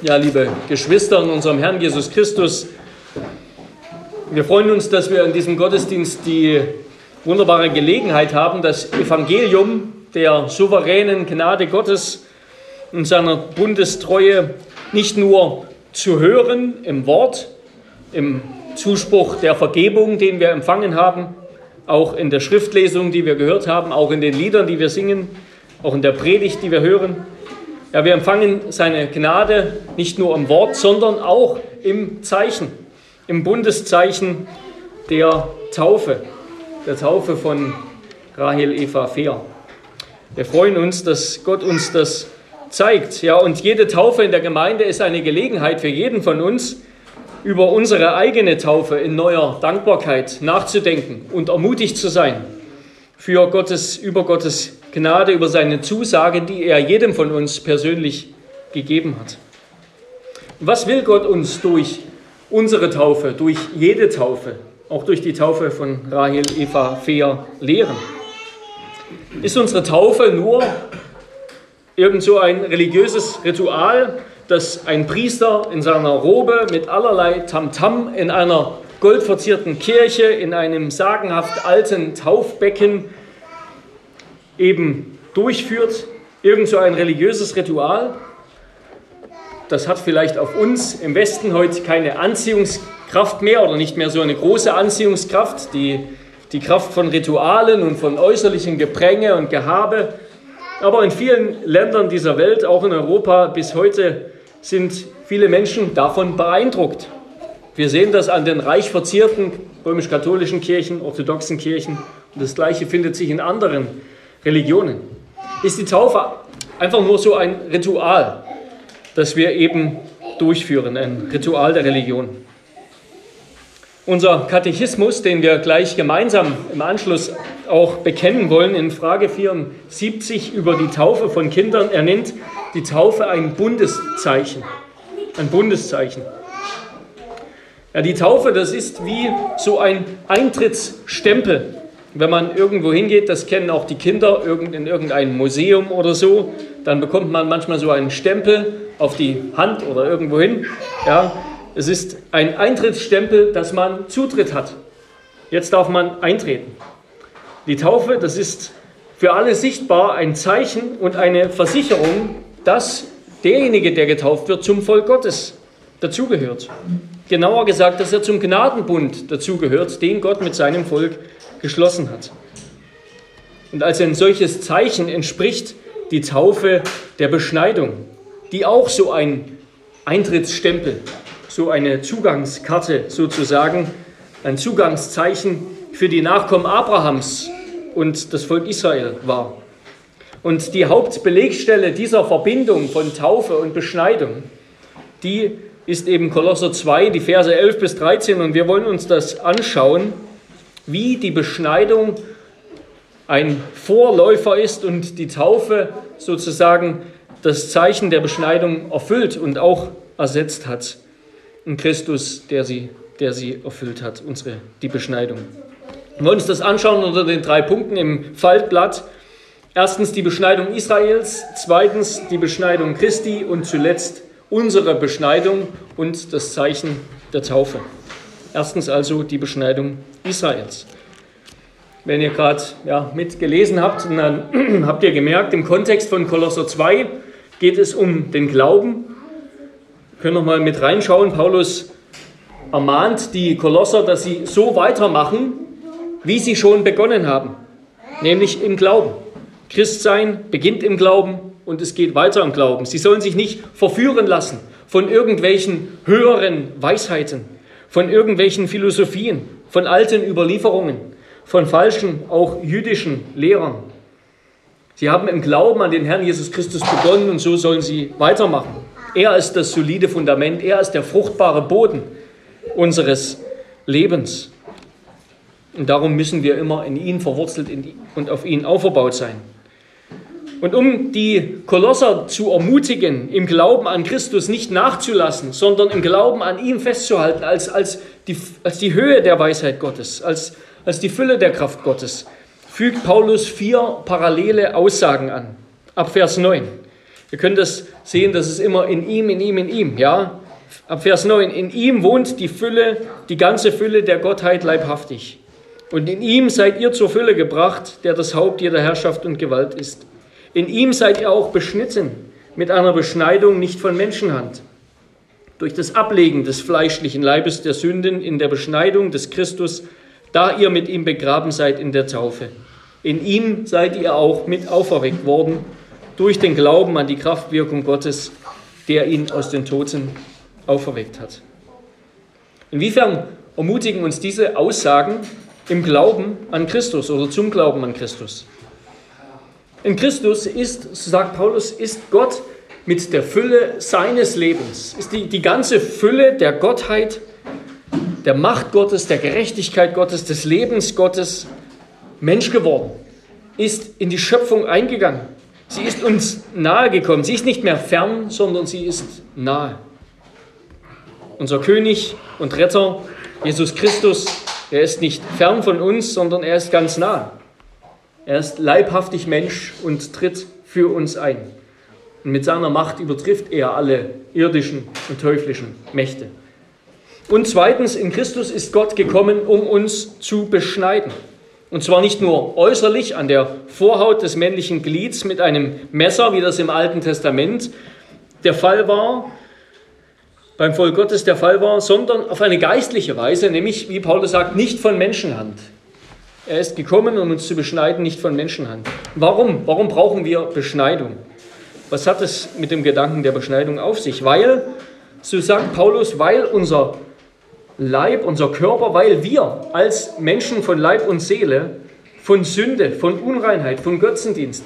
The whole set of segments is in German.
Ja, liebe Geschwister in unserem Herrn Jesus Christus, wir freuen uns, dass wir in diesem Gottesdienst die wunderbare Gelegenheit haben, das Evangelium der souveränen Gnade Gottes und seiner Bundestreue nicht nur zu hören im Wort, im Zuspruch der Vergebung, den wir empfangen haben, auch in der Schriftlesung, die wir gehört haben, auch in den Liedern, die wir singen, auch in der Predigt, die wir hören. Ja, wir empfangen seine Gnade nicht nur im Wort, sondern auch im Zeichen, im Bundeszeichen der Taufe, der Taufe von Rahel Eva Fehr. Wir freuen uns, dass Gott uns das zeigt. Ja, und jede Taufe in der Gemeinde ist eine Gelegenheit für jeden von uns, über unsere eigene Taufe in neuer Dankbarkeit nachzudenken und ermutigt zu sein für Gottes, über Gottes Gnade, über seine Zusagen, die er jedem von uns persönlich gegeben hat. Was will Gott uns durch unsere Taufe, durch jede Taufe, auch durch die Taufe von Rahel Eva Fehr lehren? Ist unsere Taufe nur irgend so ein religiöses Ritual, das ein Priester in seiner Robe mit allerlei Tamtam -Tam in einer goldverzierten Kirche in einem sagenhaft alten Taufbecken eben durchführt, irgend so ein religiöses Ritual. Das hat vielleicht auf uns im Westen heute keine Anziehungskraft mehr oder nicht mehr so eine große Anziehungskraft, die, die Kraft von Ritualen und von äußerlichen Gepränge und Gehabe. Aber in vielen Ländern dieser Welt, auch in Europa bis heute, sind viele Menschen davon beeindruckt. Wir sehen das an den reich verzierten römisch-katholischen Kirchen, orthodoxen Kirchen und das Gleiche findet sich in anderen Religionen. Ist die Taufe einfach nur so ein Ritual, das wir eben durchführen, ein Ritual der Religion. Unser Katechismus, den wir gleich gemeinsam im Anschluss auch bekennen wollen, in Frage 74 über die Taufe von Kindern, er nennt die Taufe ein Bundeszeichen. Ein Bundeszeichen. Ja, die Taufe, das ist wie so ein Eintrittsstempel. Wenn man irgendwo hingeht, das kennen auch die Kinder, in irgendein Museum oder so, dann bekommt man manchmal so einen Stempel auf die Hand oder irgendwo hin. Ja, es ist ein Eintrittsstempel, dass man Zutritt hat. Jetzt darf man eintreten. Die Taufe, das ist für alle sichtbar ein Zeichen und eine Versicherung, dass derjenige, der getauft wird, zum Volk Gottes dazugehört. Genauer gesagt, dass er zum Gnadenbund dazugehört, den Gott mit seinem Volk geschlossen hat. Und als ein solches Zeichen entspricht die Taufe der Beschneidung, die auch so ein Eintrittsstempel, so eine Zugangskarte sozusagen, ein Zugangszeichen für die Nachkommen Abrahams und das Volk Israel war. Und die Hauptbelegstelle dieser Verbindung von Taufe und Beschneidung, die ist eben Kolosser 2, die Verse 11 bis 13. Und wir wollen uns das anschauen, wie die Beschneidung ein Vorläufer ist und die Taufe sozusagen das Zeichen der Beschneidung erfüllt und auch ersetzt hat. In Christus, der sie, der sie erfüllt hat, unsere, die Beschneidung. Wir wollen uns das anschauen unter den drei Punkten im Faltblatt. Erstens die Beschneidung Israels, zweitens die Beschneidung Christi und zuletzt unsere Beschneidung und das Zeichen der Taufe. Erstens also die Beschneidung Israels. Wenn ihr gerade ja, mitgelesen habt, dann habt ihr gemerkt, im Kontext von Kolosser 2 geht es um den Glauben. Wir können noch mal mit reinschauen. Paulus ermahnt die Kolosser, dass sie so weitermachen, wie sie schon begonnen haben, nämlich im Glauben. Christsein beginnt im Glauben und es geht weiter im Glauben. Sie sollen sich nicht verführen lassen von irgendwelchen höheren Weisheiten, von irgendwelchen Philosophien, von alten Überlieferungen, von falschen, auch jüdischen Lehrern. Sie haben im Glauben an den Herrn Jesus Christus begonnen und so sollen sie weitermachen. Er ist das solide Fundament, er ist der fruchtbare Boden unseres Lebens. Und darum müssen wir immer in ihn verwurzelt und auf ihn aufgebaut sein. Und um die Kolosser zu ermutigen, im Glauben an Christus nicht nachzulassen, sondern im Glauben an ihm festzuhalten, als, als, die, als die Höhe der Weisheit Gottes, als, als die Fülle der Kraft Gottes, fügt Paulus vier parallele Aussagen an. Ab Vers 9. Ihr könnt das sehen, dass es immer in ihm, in ihm, in ihm, ja. Ab Vers 9, in ihm wohnt die Fülle, die ganze Fülle der Gottheit leibhaftig. Und in ihm seid ihr zur Fülle gebracht, der das Haupt jeder Herrschaft und Gewalt ist. In ihm seid ihr auch beschnitten mit einer Beschneidung nicht von Menschenhand. Durch das Ablegen des fleischlichen Leibes der Sünden in der Beschneidung des Christus, da ihr mit ihm begraben seid in der Taufe. In ihm seid ihr auch mit auferweckt worden durch den Glauben an die Kraftwirkung Gottes, der ihn aus den Toten auferweckt hat. Inwiefern ermutigen uns diese Aussagen im Glauben an Christus oder zum Glauben an Christus? In Christus ist, so sagt Paulus, ist Gott mit der Fülle seines Lebens, ist die, die ganze Fülle der Gottheit, der Macht Gottes, der Gerechtigkeit Gottes, des Lebens Gottes Mensch geworden, ist in die Schöpfung eingegangen. Sie ist uns nahe gekommen. Sie ist nicht mehr fern, sondern sie ist nahe. Unser König und Retter, Jesus Christus, er ist nicht fern von uns, sondern er ist ganz nah. Er ist leibhaftig Mensch und tritt für uns ein. Und mit seiner Macht übertrifft er alle irdischen und teuflischen Mächte. Und zweitens, in Christus ist Gott gekommen, um uns zu beschneiden. Und zwar nicht nur äußerlich an der Vorhaut des männlichen Glieds mit einem Messer, wie das im Alten Testament der Fall war, beim Volk Gottes der Fall war, sondern auf eine geistliche Weise, nämlich, wie Paulus sagt, nicht von Menschenhand. Er ist gekommen, um uns zu beschneiden, nicht von Menschenhand. Warum? Warum brauchen wir Beschneidung? Was hat es mit dem Gedanken der Beschneidung auf sich? Weil, so sagt Paulus, weil unser Leib, unser Körper, weil wir als Menschen von Leib und Seele von Sünde, von Unreinheit, von Götzendienst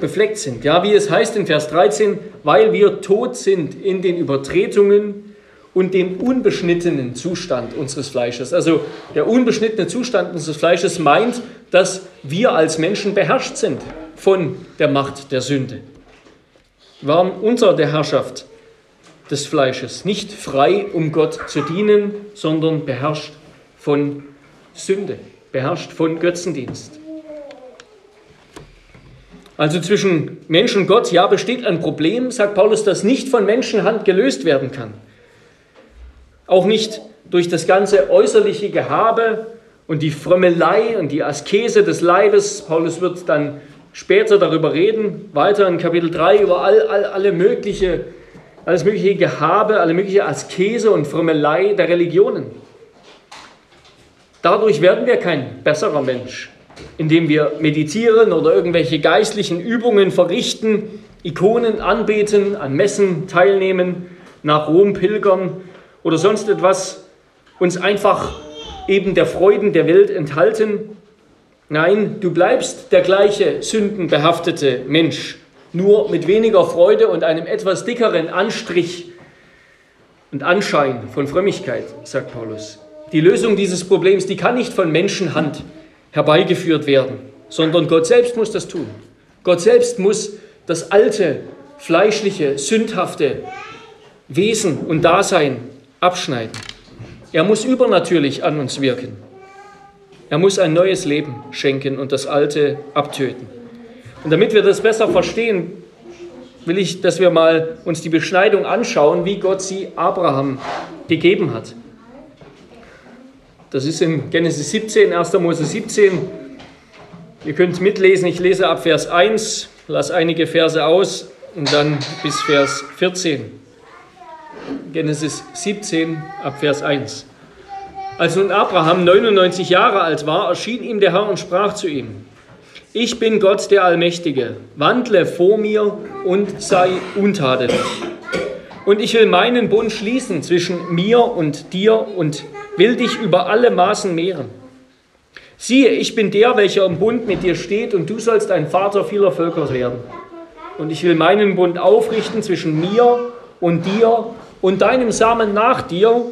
befleckt sind. Ja, wie es heißt in Vers 13, weil wir tot sind in den Übertretungen und dem unbeschnittenen Zustand unseres Fleisches. Also der unbeschnittene Zustand unseres Fleisches meint, dass wir als Menschen beherrscht sind von der Macht der Sünde. Wir waren unter der Herrschaft des Fleisches, nicht frei, um Gott zu dienen, sondern beherrscht von Sünde, beherrscht von Götzendienst. Also zwischen Mensch und Gott, ja, besteht ein Problem, sagt Paulus, das nicht von Menschenhand gelöst werden kann. Auch nicht durch das ganze äußerliche Gehabe und die Frömmelei und die Askese des Leibes. Paulus wird dann später darüber reden, weiter in Kapitel 3 über all, all, alle mögliche alles mögliche Gehabe, alle mögliche Askese und Frömmelei der Religionen. Dadurch werden wir kein besserer Mensch, indem wir meditieren oder irgendwelche geistlichen Übungen verrichten, Ikonen anbeten, an Messen teilnehmen, nach Rom pilgern oder sonst etwas, uns einfach eben der Freuden der Welt enthalten. Nein, du bleibst der gleiche sündenbehaftete Mensch, nur mit weniger Freude und einem etwas dickeren Anstrich und Anschein von Frömmigkeit, sagt Paulus. Die Lösung dieses Problems, die kann nicht von Menschenhand herbeigeführt werden, sondern Gott selbst muss das tun. Gott selbst muss das alte, fleischliche, sündhafte Wesen und Dasein abschneiden. Er muss übernatürlich an uns wirken. Er muss ein neues Leben schenken und das alte abtöten. Und damit wir das besser verstehen, will ich, dass wir mal uns die Beschneidung anschauen, wie Gott sie Abraham gegeben hat. Das ist in Genesis 17, 1. Mose 17. Ihr könnt mitlesen, ich lese ab Vers 1, lasse einige Verse aus und dann bis Vers 14. Genesis 17 ab Vers 1. Als nun Abraham 99 Jahre alt war, erschien ihm der Herr und sprach zu ihm, ich bin Gott der Allmächtige, wandle vor mir und sei untadelig. Und ich will meinen Bund schließen zwischen mir und dir und will dich über alle Maßen mehren. Siehe, ich bin der, welcher im Bund mit dir steht, und du sollst ein Vater vieler Völker werden. Und ich will meinen Bund aufrichten zwischen mir und dir und deinem Samen nach dir,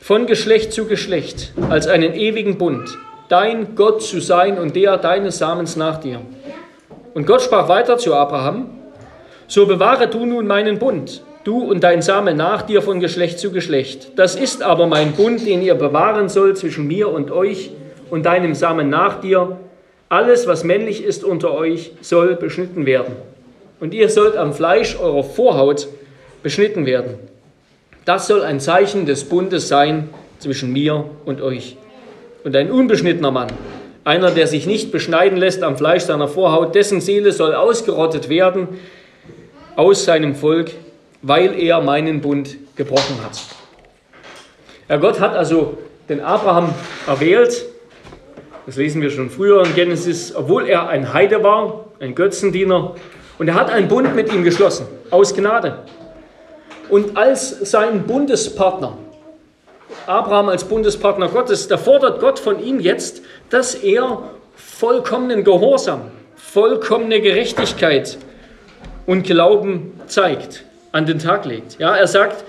von Geschlecht zu Geschlecht, als einen ewigen Bund dein Gott zu sein und der deines Samens nach dir. Und Gott sprach weiter zu Abraham, so bewahre du nun meinen Bund, du und dein Same nach dir von Geschlecht zu Geschlecht. Das ist aber mein Bund, den ihr bewahren sollt zwischen mir und euch und deinem Samen nach dir. Alles, was männlich ist unter euch, soll beschnitten werden. und ihr sollt am Fleisch eurer Vorhaut beschnitten werden. Das soll ein Zeichen des Bundes sein zwischen mir und euch. Und ein unbeschnittener Mann, einer, der sich nicht beschneiden lässt am Fleisch seiner Vorhaut, dessen Seele soll ausgerottet werden aus seinem Volk, weil er meinen Bund gebrochen hat. Ja, Gott hat also den Abraham erwählt, das lesen wir schon früher in Genesis, obwohl er ein Heide war, ein Götzendiener, und er hat einen Bund mit ihm geschlossen, aus Gnade. Und als sein Bundespartner, Abraham als Bundespartner Gottes, da fordert Gott von ihm jetzt, dass er vollkommenen Gehorsam, vollkommene Gerechtigkeit und Glauben zeigt, an den Tag legt. Ja, er sagt,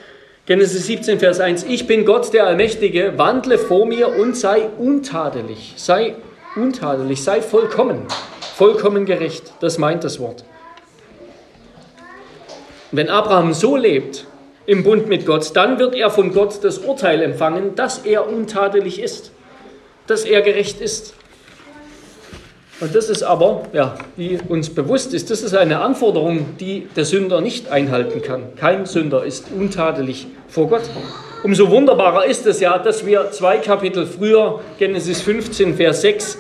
Genesis 17, Vers 1, ich bin Gott der Allmächtige, wandle vor mir und sei untadelig, sei untadelig, sei vollkommen, vollkommen gerecht. Das meint das Wort. Wenn Abraham so lebt, im Bund mit Gott, dann wird er von Gott das Urteil empfangen, dass er untadelig ist, dass er gerecht ist. Und das ist aber, ja, wie uns bewusst ist, das ist eine Anforderung, die der Sünder nicht einhalten kann. Kein Sünder ist untadelig vor Gott. Umso wunderbarer ist es ja, dass wir zwei Kapitel früher, Genesis 15, Vers 6,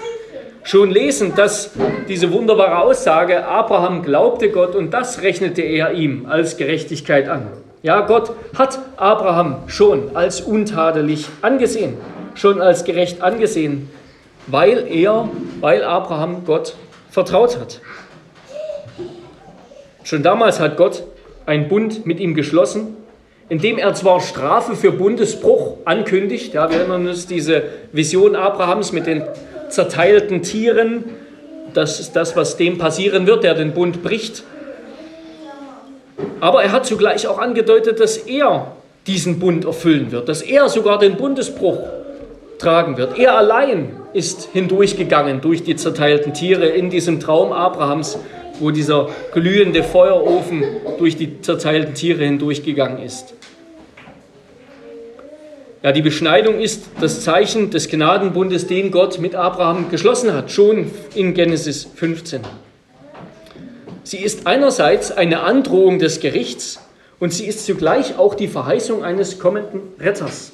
schon lesen, dass diese wunderbare Aussage, Abraham glaubte Gott und das rechnete er ihm als Gerechtigkeit an. Ja, Gott hat Abraham schon als untadelig angesehen, schon als gerecht angesehen, weil er, weil Abraham Gott vertraut hat. Schon damals hat Gott einen Bund mit ihm geschlossen, indem er zwar Strafe für Bundesbruch ankündigt, ja, wir erinnern uns diese Vision Abrahams mit den zerteilten Tieren, das ist das, was dem passieren wird, der den Bund bricht, aber er hat zugleich auch angedeutet, dass er diesen Bund erfüllen wird, dass er sogar den Bundesbruch tragen wird. Er allein ist hindurchgegangen durch die zerteilten Tiere in diesem Traum Abrahams, wo dieser glühende Feuerofen durch die zerteilten Tiere hindurchgegangen ist. Ja, die Beschneidung ist das Zeichen des Gnadenbundes, den Gott mit Abraham geschlossen hat, schon in Genesis 15. Sie ist einerseits eine Androhung des Gerichts und sie ist zugleich auch die Verheißung eines kommenden Retters.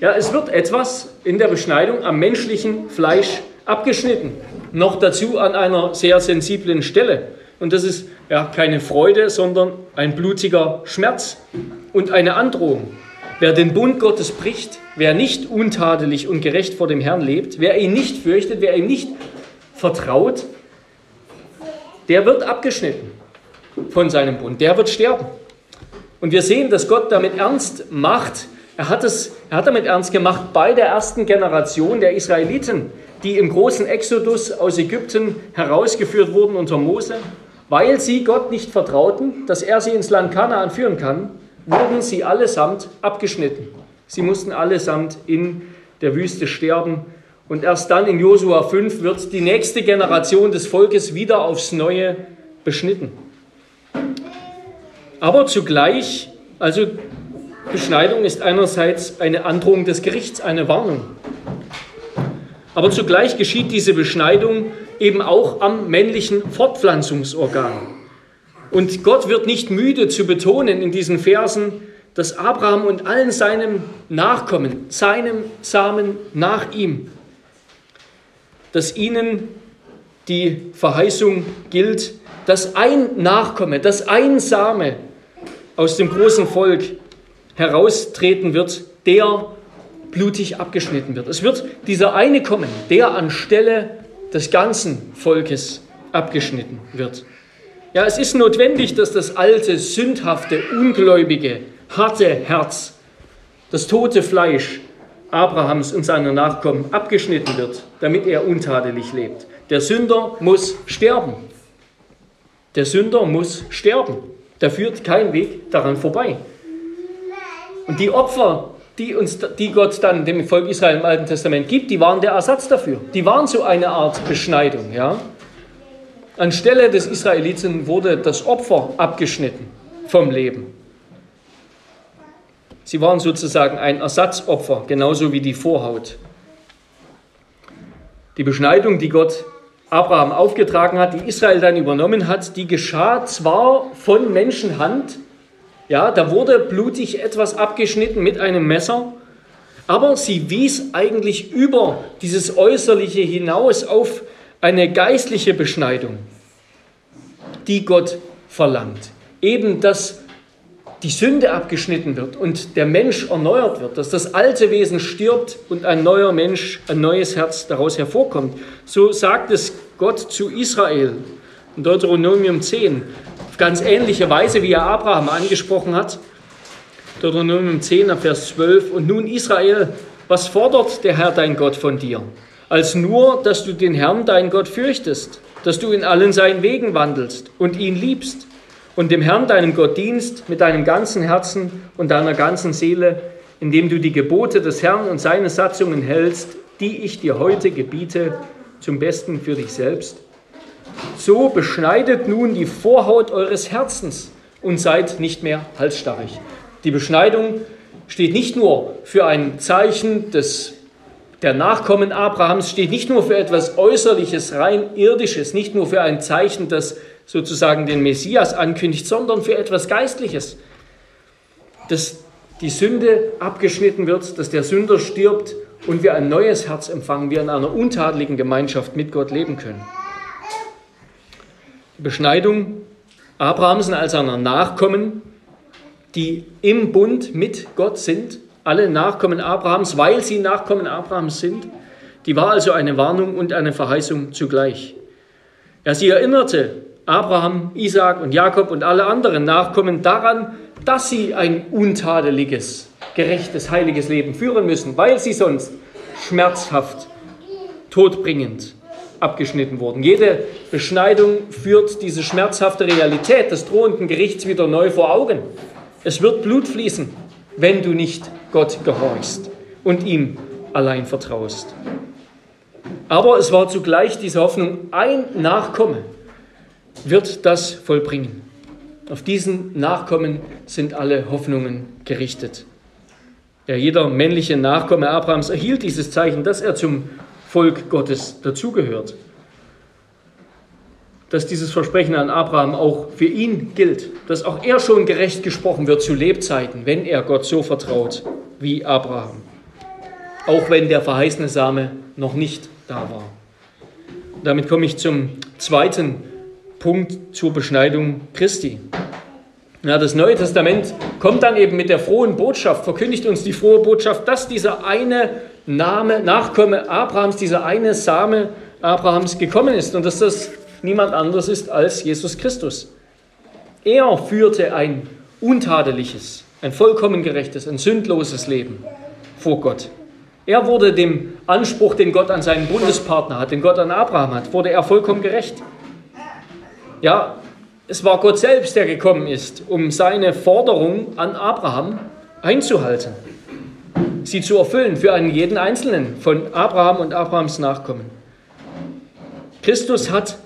Ja, es wird etwas in der Beschneidung am menschlichen Fleisch abgeschnitten, noch dazu an einer sehr sensiblen Stelle. Und das ist ja keine Freude, sondern ein blutiger Schmerz und eine Androhung. Wer den Bund Gottes bricht, wer nicht untadelig und gerecht vor dem Herrn lebt, wer ihn nicht fürchtet, wer ihm nicht vertraut, der wird abgeschnitten von seinem Bund, der wird sterben. Und wir sehen, dass Gott damit ernst macht. Er hat, es, er hat damit ernst gemacht bei der ersten Generation der Israeliten, die im großen Exodus aus Ägypten herausgeführt wurden unter Mose. Weil sie Gott nicht vertrauten, dass er sie ins Land Kanaan führen kann, wurden sie allesamt abgeschnitten. Sie mussten allesamt in der Wüste sterben und erst dann in Josua 5 wird die nächste Generation des Volkes wieder aufs Neue beschnitten. Aber zugleich, also Beschneidung ist einerseits eine Androhung des Gerichts, eine Warnung. Aber zugleich geschieht diese Beschneidung eben auch am männlichen Fortpflanzungsorgan. Und Gott wird nicht müde zu betonen in diesen Versen, dass Abraham und allen seinem Nachkommen, seinem Samen nach ihm, dass ihnen die Verheißung gilt, dass ein Nachkomme, dass ein Same aus dem großen Volk heraustreten wird, der blutig abgeschnitten wird. Es wird dieser eine kommen, der anstelle des ganzen Volkes abgeschnitten wird. Ja, es ist notwendig, dass das alte, sündhafte, ungläubige, harte Herz, das tote Fleisch Abrahams und seiner Nachkommen abgeschnitten wird, damit er untadelig lebt. Der Sünder muss sterben. Der Sünder muss sterben. Da führt kein Weg daran vorbei. Und die Opfer, die, uns, die Gott dann dem Volk Israel im Alten Testament gibt, die waren der Ersatz dafür. Die waren so eine Art Beschneidung. Ja? Anstelle des Israeliten wurde das Opfer abgeschnitten vom Leben. Sie waren sozusagen ein Ersatzopfer, genauso wie die Vorhaut. Die Beschneidung, die Gott Abraham aufgetragen hat, die Israel dann übernommen hat, die geschah zwar von Menschenhand, ja, da wurde blutig etwas abgeschnitten mit einem Messer, aber sie wies eigentlich über dieses Äußerliche hinaus auf eine geistliche Beschneidung, die Gott verlangt. Eben, dass die Sünde abgeschnitten wird und der Mensch erneuert wird, dass das alte Wesen stirbt und ein neuer Mensch, ein neues Herz daraus hervorkommt. So sagt es Gott zu Israel in Deuteronomium 10, auf ganz ähnliche Weise, wie er Abraham angesprochen hat. Deuteronomium 10, Vers 12. Und nun Israel, was fordert der Herr dein Gott von dir? Als nur, dass du den Herrn dein Gott fürchtest, dass du in allen seinen Wegen wandelst und ihn liebst und dem Herrn deinem Gott dienst mit deinem ganzen Herzen und deiner ganzen Seele, indem du die Gebote des Herrn und seine Satzungen hältst, die ich dir heute gebiete, zum Besten für dich selbst. So beschneidet nun die Vorhaut eures Herzens und seid nicht mehr halsstarrig. Die Beschneidung steht nicht nur für ein Zeichen des, der Nachkommen Abrahams, steht nicht nur für etwas Äußerliches, rein irdisches, nicht nur für ein Zeichen, das sozusagen den Messias ankündigt, sondern für etwas Geistliches. Dass die Sünde abgeschnitten wird, dass der Sünder stirbt und wir ein neues Herz empfangen, wir in einer untadeligen Gemeinschaft mit Gott leben können. Die Beschneidung Abrahams als seiner Nachkommen, die im Bund mit Gott sind, alle Nachkommen Abrahams, weil sie Nachkommen Abrahams sind, die war also eine Warnung und eine Verheißung zugleich. Ja, sie erinnerte Abraham, Isaac und Jakob und alle anderen Nachkommen daran, dass sie ein untadeliges, gerechtes, heiliges Leben führen müssen, weil sie sonst schmerzhaft, todbringend abgeschnitten wurden. Jede Beschneidung führt diese schmerzhafte Realität des drohenden Gerichts wieder neu vor Augen. Es wird Blut fließen, wenn du nicht Gott gehorchst und ihm allein vertraust. Aber es war zugleich diese Hoffnung, ein Nachkomme wird das vollbringen. Auf diesen Nachkommen sind alle Hoffnungen gerichtet. Ja, jeder männliche Nachkomme Abrahams erhielt dieses Zeichen, dass er zum Volk Gottes dazugehört. Dass dieses Versprechen an Abraham auch für ihn gilt, dass auch er schon gerecht gesprochen wird zu Lebzeiten, wenn er Gott so vertraut wie Abraham. Auch wenn der verheißene Same noch nicht da war. Damit komme ich zum zweiten Punkt zur Beschneidung Christi. Ja, das Neue Testament kommt dann eben mit der frohen Botschaft, verkündigt uns die frohe Botschaft, dass dieser eine Name, Nachkomme Abrahams, dieser eine Same Abrahams gekommen ist und dass das niemand anderes ist als Jesus Christus. Er führte ein untadeliges, ein vollkommen gerechtes, ein sündloses Leben vor Gott. Er wurde dem Anspruch, den Gott an seinen Bundespartner hat, den Gott an Abraham hat, wurde er vollkommen gerecht. Ja, es war Gott selbst, der gekommen ist, um seine Forderung an Abraham einzuhalten, sie zu erfüllen für einen jeden Einzelnen von Abraham und Abrahams Nachkommen. Christus hat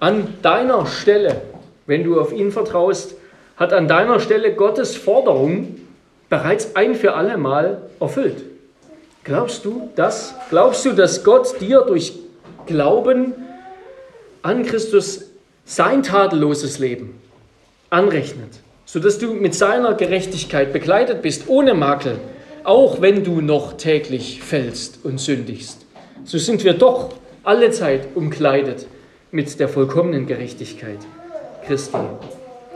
an deiner Stelle, wenn du auf ihn vertraust, hat an deiner Stelle Gottes Forderung bereits ein für alle Mal erfüllt. Glaubst du das? Glaubst du, dass Gott dir durch Glauben an Christus sein tadelloses Leben anrechnet, sodass du mit seiner Gerechtigkeit begleitet bist, ohne Makel, auch wenn du noch täglich fällst und sündigst. So sind wir doch alle Zeit umkleidet mit der vollkommenen Gerechtigkeit Christi,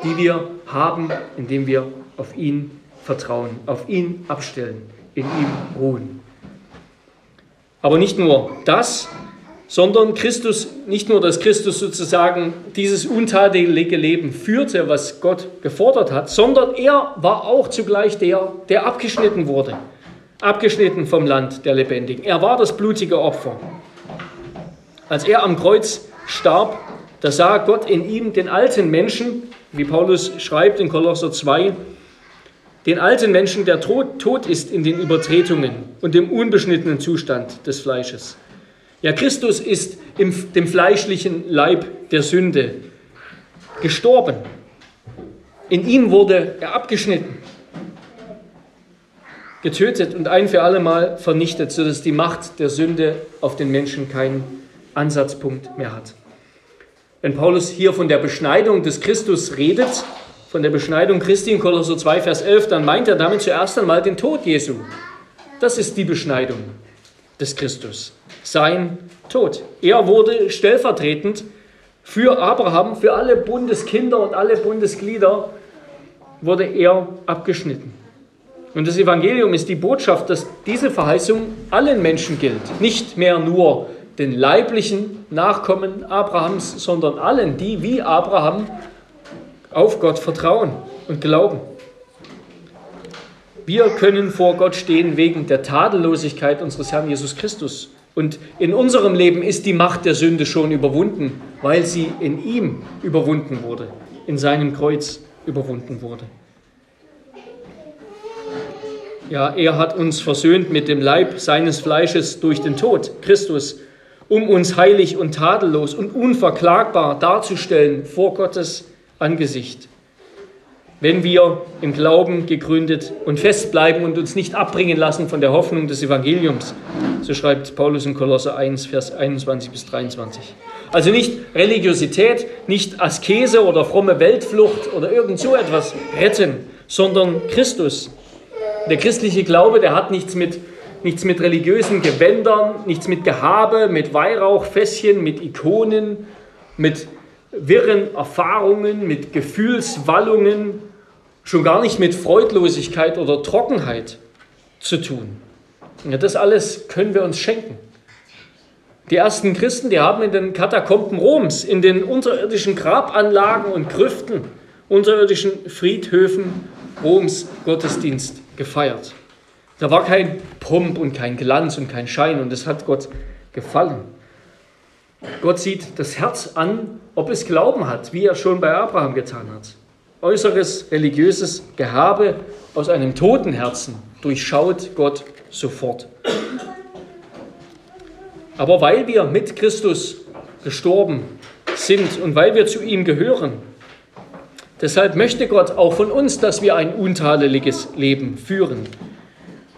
die wir haben, indem wir auf ihn vertrauen, auf ihn abstellen, in ihm ruhen. Aber nicht nur das, sondern Christus, nicht nur, dass Christus sozusagen dieses untadelige Leben führte, was Gott gefordert hat, sondern er war auch zugleich der, der abgeschnitten wurde, abgeschnitten vom Land der Lebendigen. Er war das blutige Opfer. Als er am Kreuz starb, da sah Gott in ihm den alten Menschen, wie Paulus schreibt in Kolosser 2, den alten Menschen, der tot, tot ist in den Übertretungen und dem unbeschnittenen Zustand des Fleisches. Ja, Christus ist im dem fleischlichen Leib der Sünde gestorben. In ihm wurde er abgeschnitten, getötet und ein für alle Mal vernichtet, sodass die Macht der Sünde auf den Menschen kein Ansatzpunkt mehr hat. Wenn Paulus hier von der Beschneidung des Christus redet, von der Beschneidung Christi in Kolosser 2, Vers 11, dann meint er damit zuerst einmal den Tod Jesu. Das ist die Beschneidung des Christus. Sein Tod. Er wurde stellvertretend für Abraham, für alle Bundeskinder und alle Bundesglieder, wurde er abgeschnitten. Und das Evangelium ist die Botschaft, dass diese Verheißung allen Menschen gilt. Nicht mehr nur den leiblichen Nachkommen Abrahams, sondern allen, die wie Abraham auf Gott vertrauen und glauben. Wir können vor Gott stehen wegen der Tadellosigkeit unseres Herrn Jesus Christus. Und in unserem Leben ist die Macht der Sünde schon überwunden, weil sie in ihm überwunden wurde, in seinem Kreuz überwunden wurde. Ja, er hat uns versöhnt mit dem Leib seines Fleisches durch den Tod, Christus, um uns heilig und tadellos und unverklagbar darzustellen vor Gottes Angesicht. Wenn wir im Glauben gegründet und festbleiben und uns nicht abbringen lassen von der Hoffnung des Evangeliums, so schreibt Paulus in Kolosse 1, Vers 21 bis 23. Also nicht Religiosität, nicht Askese oder fromme Weltflucht oder irgend so etwas retten, sondern Christus. Der christliche Glaube, der hat nichts mit, nichts mit religiösen Gewändern, nichts mit Gehabe, mit Weihrauchfässchen, mit Ikonen, mit wirren Erfahrungen, mit Gefühlswallungen, schon gar nicht mit Freudlosigkeit oder Trockenheit zu tun. Ja, das alles können wir uns schenken. Die ersten Christen, die haben in den Katakomben Roms, in den unterirdischen Grabanlagen und Grüften, unterirdischen Friedhöfen Roms Gottesdienst gefeiert. Da war kein Pomp und kein Glanz und kein Schein und es hat Gott gefallen. Gott sieht das Herz an, ob es Glauben hat, wie er schon bei Abraham getan hat. Äußeres religiöses Gehabe aus einem toten Herzen durchschaut Gott sofort. Aber weil wir mit Christus gestorben sind und weil wir zu ihm gehören, deshalb möchte Gott auch von uns, dass wir ein untadeliges Leben führen,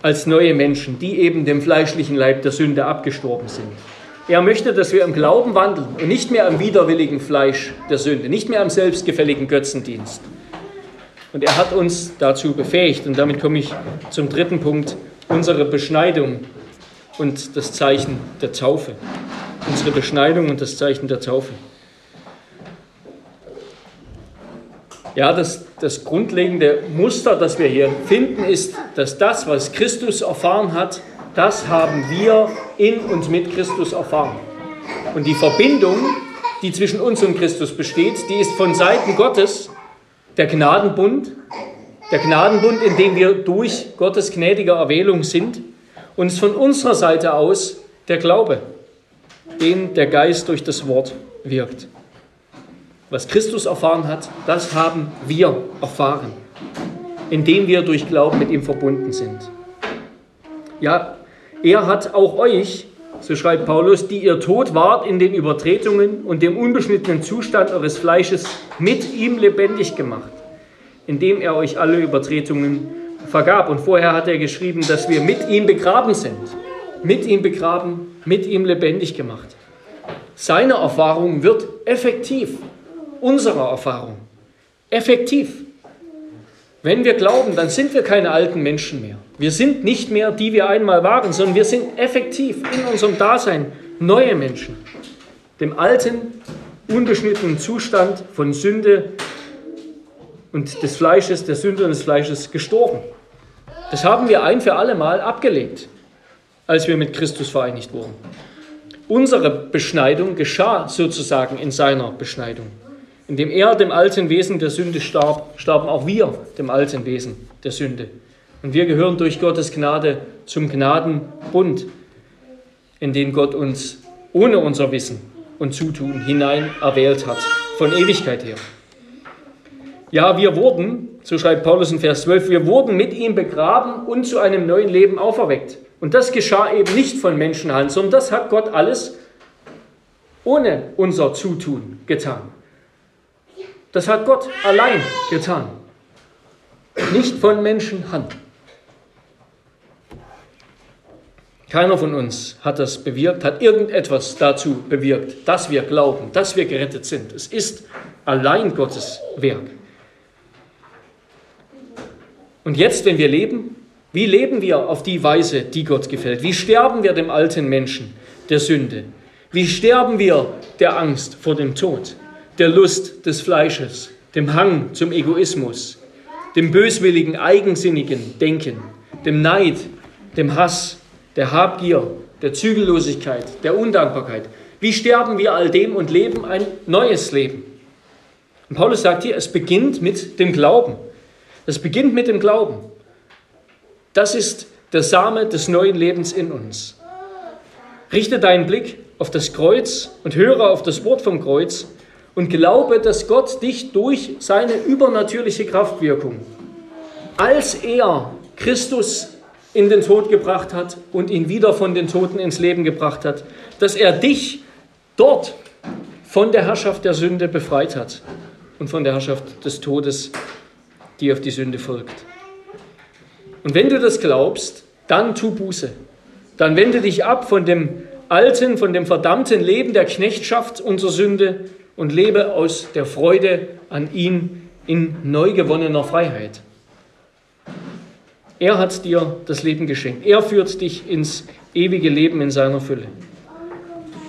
als neue Menschen, die eben dem fleischlichen Leib der Sünde abgestorben sind. Er möchte, dass wir im Glauben wandeln und nicht mehr am widerwilligen Fleisch der Sünde, nicht mehr am selbstgefälligen Götzendienst. Und er hat uns dazu befähigt. Und damit komme ich zum dritten Punkt, unsere Beschneidung und das Zeichen der Taufe. Unsere Beschneidung und das Zeichen der Taufe. Ja, das, das grundlegende Muster, das wir hier finden, ist, dass das, was Christus erfahren hat, das haben wir in und mit Christus erfahren. Und die Verbindung, die zwischen uns und Christus besteht, die ist von Seiten Gottes der Gnadenbund, der Gnadenbund, in dem wir durch Gottes gnädige Erwählung sind, und ist von unserer Seite aus der Glaube, den der Geist durch das Wort wirkt. Was Christus erfahren hat, das haben wir erfahren, indem wir durch Glauben mit ihm verbunden sind. Ja, er hat auch euch, so schreibt Paulus, die ihr tot wart in den Übertretungen und dem unbeschnittenen Zustand eures Fleisches, mit ihm lebendig gemacht, indem er euch alle Übertretungen vergab. Und vorher hat er geschrieben, dass wir mit ihm begraben sind. Mit ihm begraben, mit ihm lebendig gemacht. Seine Erfahrung wird effektiv unserer Erfahrung. Effektiv. Wenn wir glauben, dann sind wir keine alten Menschen mehr. Wir sind nicht mehr die wir einmal waren, sondern wir sind effektiv in unserem Dasein neue Menschen. Dem alten, unbeschnittenen Zustand von Sünde und des Fleisches, der Sünde und des Fleisches gestorben. Das haben wir ein für alle Mal abgelegt, als wir mit Christus vereinigt wurden. Unsere Beschneidung geschah sozusagen in seiner Beschneidung. Indem er dem alten Wesen der Sünde starb, starben auch wir dem alten Wesen der Sünde. Und wir gehören durch Gottes Gnade zum Gnadenbund, in den Gott uns ohne unser Wissen und Zutun hinein erwählt hat, von Ewigkeit her. Ja, wir wurden, so schreibt Paulus in Vers 12, wir wurden mit ihm begraben und zu einem neuen Leben auferweckt. Und das geschah eben nicht von Menschenhand, sondern das hat Gott alles ohne unser Zutun getan. Das hat Gott allein getan, nicht von Menschenhand. Keiner von uns hat das bewirkt, hat irgendetwas dazu bewirkt, dass wir glauben, dass wir gerettet sind. Es ist allein Gottes Werk. Und jetzt, wenn wir leben, wie leben wir auf die Weise, die Gott gefällt? Wie sterben wir dem alten Menschen der Sünde? Wie sterben wir der Angst vor dem Tod, der Lust des Fleisches, dem Hang zum Egoismus, dem böswilligen, eigensinnigen Denken, dem Neid, dem Hass, der Habgier, der Zügellosigkeit, der Undankbarkeit? Wie sterben wir all dem und leben ein neues Leben? Und Paulus sagt hier, es beginnt mit dem Glauben. Es beginnt mit dem Glauben. Das ist der Same des neuen Lebens in uns. Richte deinen Blick auf das Kreuz und höre auf das Wort vom Kreuz und glaube, dass Gott dich durch seine übernatürliche Kraftwirkung, als er Christus in den Tod gebracht hat und ihn wieder von den Toten ins Leben gebracht hat, dass er dich dort von der Herrschaft der Sünde befreit hat und von der Herrschaft des Todes, die auf die Sünde folgt. Und wenn du das glaubst, dann tu Buße. Dann wende dich ab von dem alten, von dem verdammten Leben der Knechtschaft unserer Sünde und lebe aus der Freude an ihn in neu gewonnener Freiheit. Er hat dir das Leben geschenkt. Er führt dich ins ewige Leben in seiner Fülle.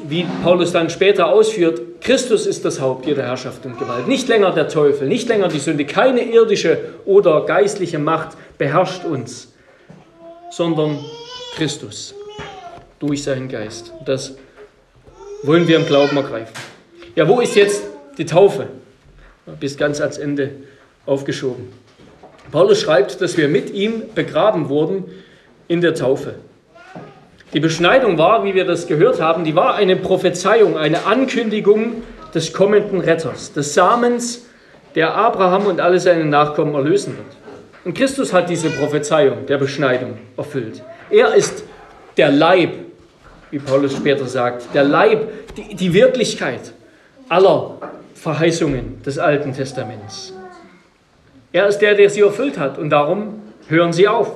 Wie Paulus dann später ausführt, Christus ist das Haupt jeder Herrschaft und Gewalt. Nicht länger der Teufel, nicht länger die Sünde. Keine irdische oder geistliche Macht beherrscht uns, sondern Christus durch seinen Geist. Das wollen wir im Glauben ergreifen. Ja, wo ist jetzt die Taufe? Bis ganz ans Ende aufgeschoben. Paulus schreibt, dass wir mit ihm begraben wurden in der Taufe. Die Beschneidung war, wie wir das gehört haben, die war eine Prophezeiung, eine Ankündigung des kommenden Retters, des Samens, der Abraham und alle seine Nachkommen erlösen wird. Und Christus hat diese Prophezeiung der Beschneidung erfüllt. Er ist der Leib wie Paulus später sagt, der Leib, die, die Wirklichkeit aller Verheißungen des Alten Testaments. Er ist der, der sie erfüllt hat und darum hören sie auf.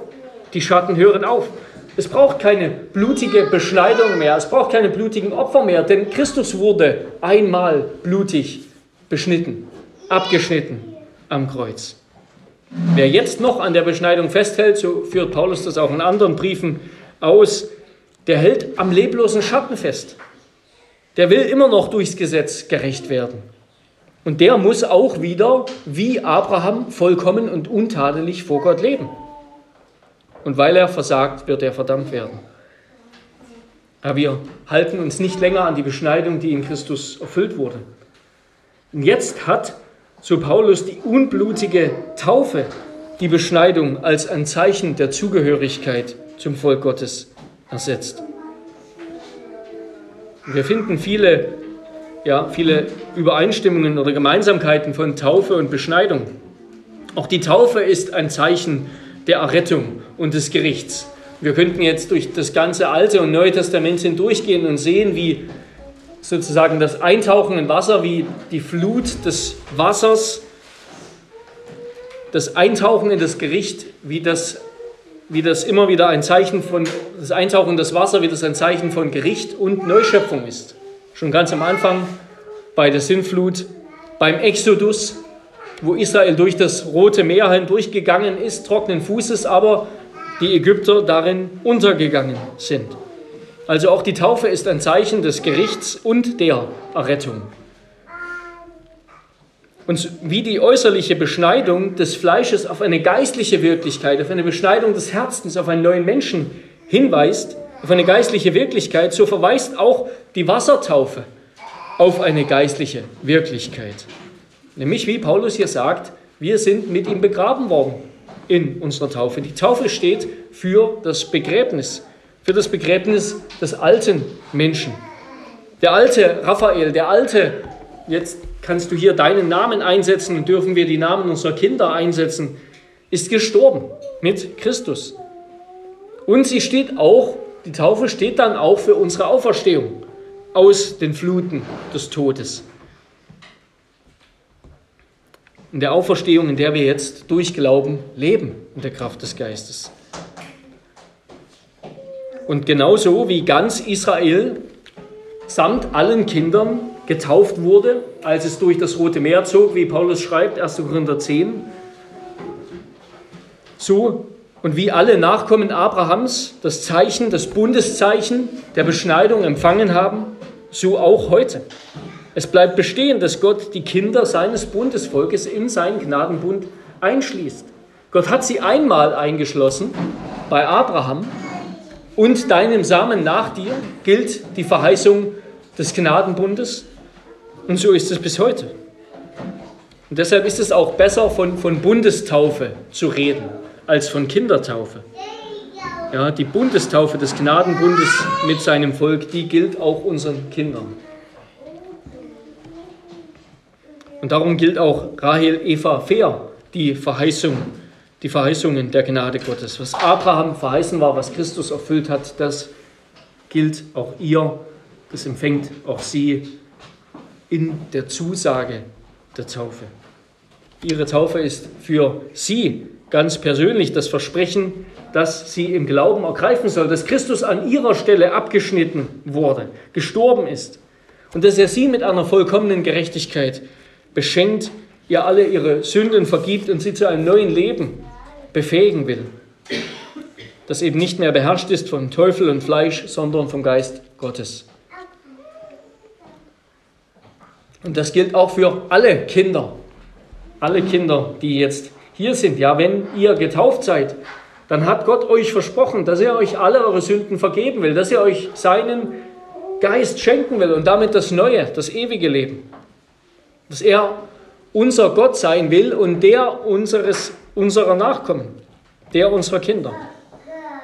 Die Schatten hören auf. Es braucht keine blutige Beschneidung mehr, es braucht keine blutigen Opfer mehr, denn Christus wurde einmal blutig beschnitten, abgeschnitten am Kreuz. Wer jetzt noch an der Beschneidung festhält, so führt Paulus das auch in anderen Briefen aus, der hält am leblosen Schatten fest. Der will immer noch durchs Gesetz gerecht werden. Und der muss auch wieder, wie Abraham, vollkommen und untadelig vor Gott leben. Und weil er versagt, wird er verdammt werden. Aber wir halten uns nicht länger an die Beschneidung, die in Christus erfüllt wurde. Und jetzt hat, so Paulus, die unblutige Taufe die Beschneidung als ein Zeichen der Zugehörigkeit zum Volk Gottes ersetzt. Wir finden viele, ja, viele Übereinstimmungen oder Gemeinsamkeiten von Taufe und Beschneidung. Auch die Taufe ist ein Zeichen der Errettung und des Gerichts. Wir könnten jetzt durch das ganze Alte und Neue Testament hindurchgehen und sehen, wie sozusagen das Eintauchen in Wasser, wie die Flut des Wassers, das Eintauchen in das Gericht, wie das wie das immer wieder ein Zeichen von, das Eintauchen in das Wasser, wie das ein Zeichen von Gericht und Neuschöpfung ist. Schon ganz am Anfang bei der Sintflut, beim Exodus, wo Israel durch das Rote Meer hindurchgegangen ist, trockenen Fußes, aber die Ägypter darin untergegangen sind. Also auch die Taufe ist ein Zeichen des Gerichts und der Errettung. Und wie die äußerliche Beschneidung des Fleisches auf eine geistliche Wirklichkeit, auf eine Beschneidung des Herzens, auf einen neuen Menschen hinweist, auf eine geistliche Wirklichkeit, so verweist auch die Wassertaufe auf eine geistliche Wirklichkeit. Nämlich, wie Paulus hier sagt, wir sind mit ihm begraben worden in unserer Taufe. Die Taufe steht für das Begräbnis, für das Begräbnis des alten Menschen. Der alte Raphael, der alte, jetzt kannst du hier deinen Namen einsetzen und dürfen wir die Namen unserer Kinder einsetzen, ist gestorben mit Christus. Und sie steht auch, die Taufe steht dann auch für unsere Auferstehung aus den Fluten des Todes. In der Auferstehung, in der wir jetzt durch Glauben leben, in der Kraft des Geistes. Und genauso wie ganz Israel samt allen Kindern getauft wurde, als es durch das Rote Meer zog, wie Paulus schreibt, 1. Korinther 10, so und wie alle Nachkommen Abrahams das Zeichen, das Bundeszeichen der Beschneidung empfangen haben, so auch heute. Es bleibt bestehen, dass Gott die Kinder seines Bundesvolkes in seinen Gnadenbund einschließt. Gott hat sie einmal eingeschlossen bei Abraham und deinem Samen nach dir gilt die Verheißung des Gnadenbundes und so ist es bis heute. Und deshalb ist es auch besser, von, von Bundestaufe zu reden, als von Kindertaufe. Ja, die Bundestaufe des Gnadenbundes mit seinem Volk, die gilt auch unseren Kindern. Und darum gilt auch Rahel Eva fair die Verheißung, die Verheißungen der Gnade Gottes. Was Abraham verheißen war, was Christus erfüllt hat, das gilt auch ihr, das empfängt auch sie in der Zusage der Taufe. Ihre Taufe ist für sie ganz persönlich das Versprechen, dass sie im Glauben ergreifen soll, dass Christus an ihrer Stelle abgeschnitten wurde, gestorben ist und dass er sie mit einer vollkommenen Gerechtigkeit beschenkt, ihr alle ihre Sünden vergibt und sie zu einem neuen Leben befähigen will, das eben nicht mehr beherrscht ist von Teufel und Fleisch, sondern vom Geist Gottes. Und das gilt auch für alle Kinder, alle Kinder, die jetzt hier sind. Ja, wenn ihr getauft seid, dann hat Gott euch versprochen, dass er euch alle eure Sünden vergeben will, dass er euch seinen Geist schenken will und damit das neue, das ewige Leben. Dass er unser Gott sein will und der unseres, unserer Nachkommen, der unserer Kinder.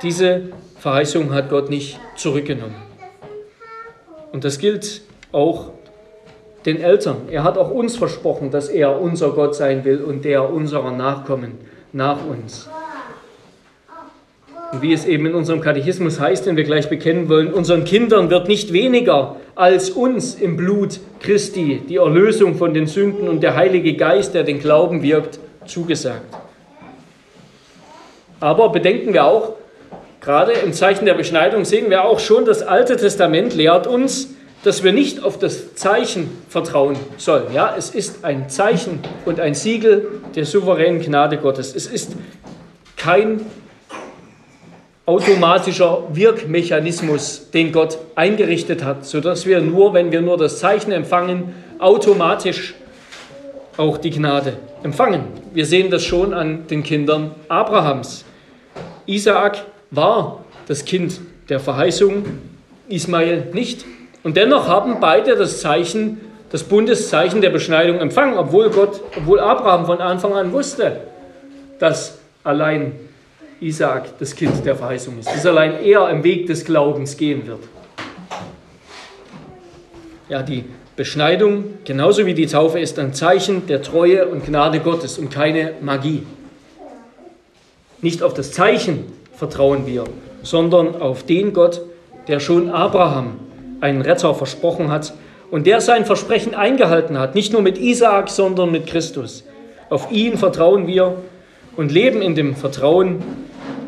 Diese Verheißung hat Gott nicht zurückgenommen. Und das gilt auch den Eltern. Er hat auch uns versprochen, dass er unser Gott sein will und der unserer Nachkommen nach uns. Und wie es eben in unserem Katechismus heißt, den wir gleich bekennen wollen, unseren Kindern wird nicht weniger als uns im Blut Christi die Erlösung von den Sünden und der Heilige Geist, der den Glauben wirkt, zugesagt. Aber bedenken wir auch, gerade im Zeichen der Beschneidung sehen wir auch schon, das Alte Testament lehrt uns, dass wir nicht auf das Zeichen vertrauen sollen. Ja, es ist ein Zeichen und ein Siegel der souveränen Gnade Gottes. Es ist kein automatischer Wirkmechanismus, den Gott eingerichtet hat, sodass wir nur, wenn wir nur das Zeichen empfangen, automatisch auch die Gnade empfangen. Wir sehen das schon an den Kindern Abrahams. Isaak war das Kind der Verheißung, Ismael nicht. Und dennoch haben beide das Zeichen, das Bundeszeichen der Beschneidung empfangen, obwohl Gott, obwohl Abraham von Anfang an wusste, dass allein Isaak das Kind der Verheißung ist, dass allein er im Weg des Glaubens gehen wird. Ja, die Beschneidung, genauso wie die Taufe, ist ein Zeichen der Treue und Gnade Gottes und keine Magie. Nicht auf das Zeichen vertrauen wir, sondern auf den Gott, der schon Abraham einen Retter versprochen hat und der sein Versprechen eingehalten hat, nicht nur mit Isaak, sondern mit Christus. Auf ihn vertrauen wir und leben in dem Vertrauen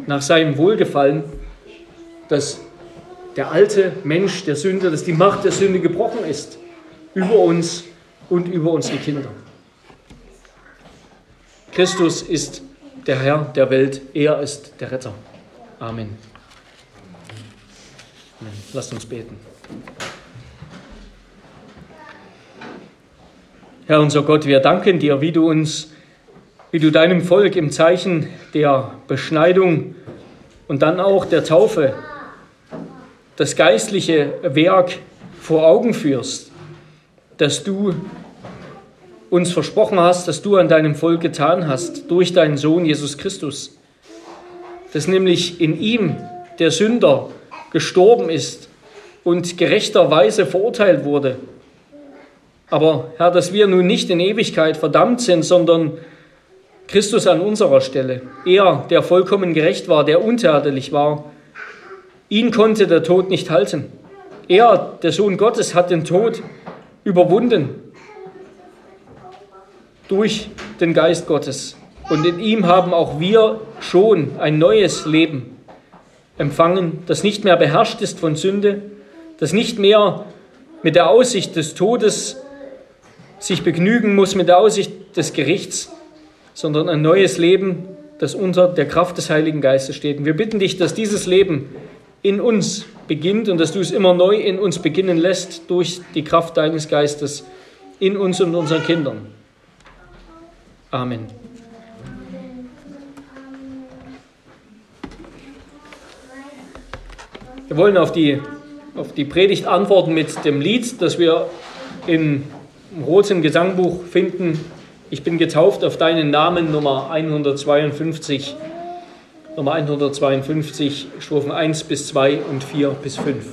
nach seinem Wohlgefallen, dass der alte Mensch der Sünde, dass die Macht der Sünde gebrochen ist über uns und über unsere Kinder. Christus ist der Herr der Welt, er ist der Retter. Amen. Amen. Lasst uns beten. Herr unser Gott, wir danken dir, wie du uns, wie du deinem Volk im Zeichen der Beschneidung und dann auch der Taufe das geistliche Werk vor Augen führst, dass du uns versprochen hast, dass du an deinem Volk getan hast durch deinen Sohn Jesus Christus, dass nämlich in ihm der Sünder gestorben ist und gerechterweise verurteilt wurde. Aber Herr, dass wir nun nicht in Ewigkeit verdammt sind, sondern Christus an unserer Stelle, er, der vollkommen gerecht war, der untadelig war, ihn konnte der Tod nicht halten. Er, der Sohn Gottes, hat den Tod überwunden durch den Geist Gottes. Und in ihm haben auch wir schon ein neues Leben empfangen, das nicht mehr beherrscht ist von Sünde, das nicht mehr mit der Aussicht des Todes sich begnügen muss, mit der Aussicht des Gerichts, sondern ein neues Leben, das unter der Kraft des Heiligen Geistes steht. Und wir bitten dich, dass dieses Leben in uns beginnt und dass du es immer neu in uns beginnen lässt durch die Kraft deines Geistes in uns und unseren Kindern. Amen. Wir wollen auf die, auf die Predigt antworten mit dem Lied, das wir im Roten Gesangbuch finden. Ich bin getauft auf deinen Namen, Nummer 152, Nummer 152, Strophen 1 bis 2 und 4 bis 5.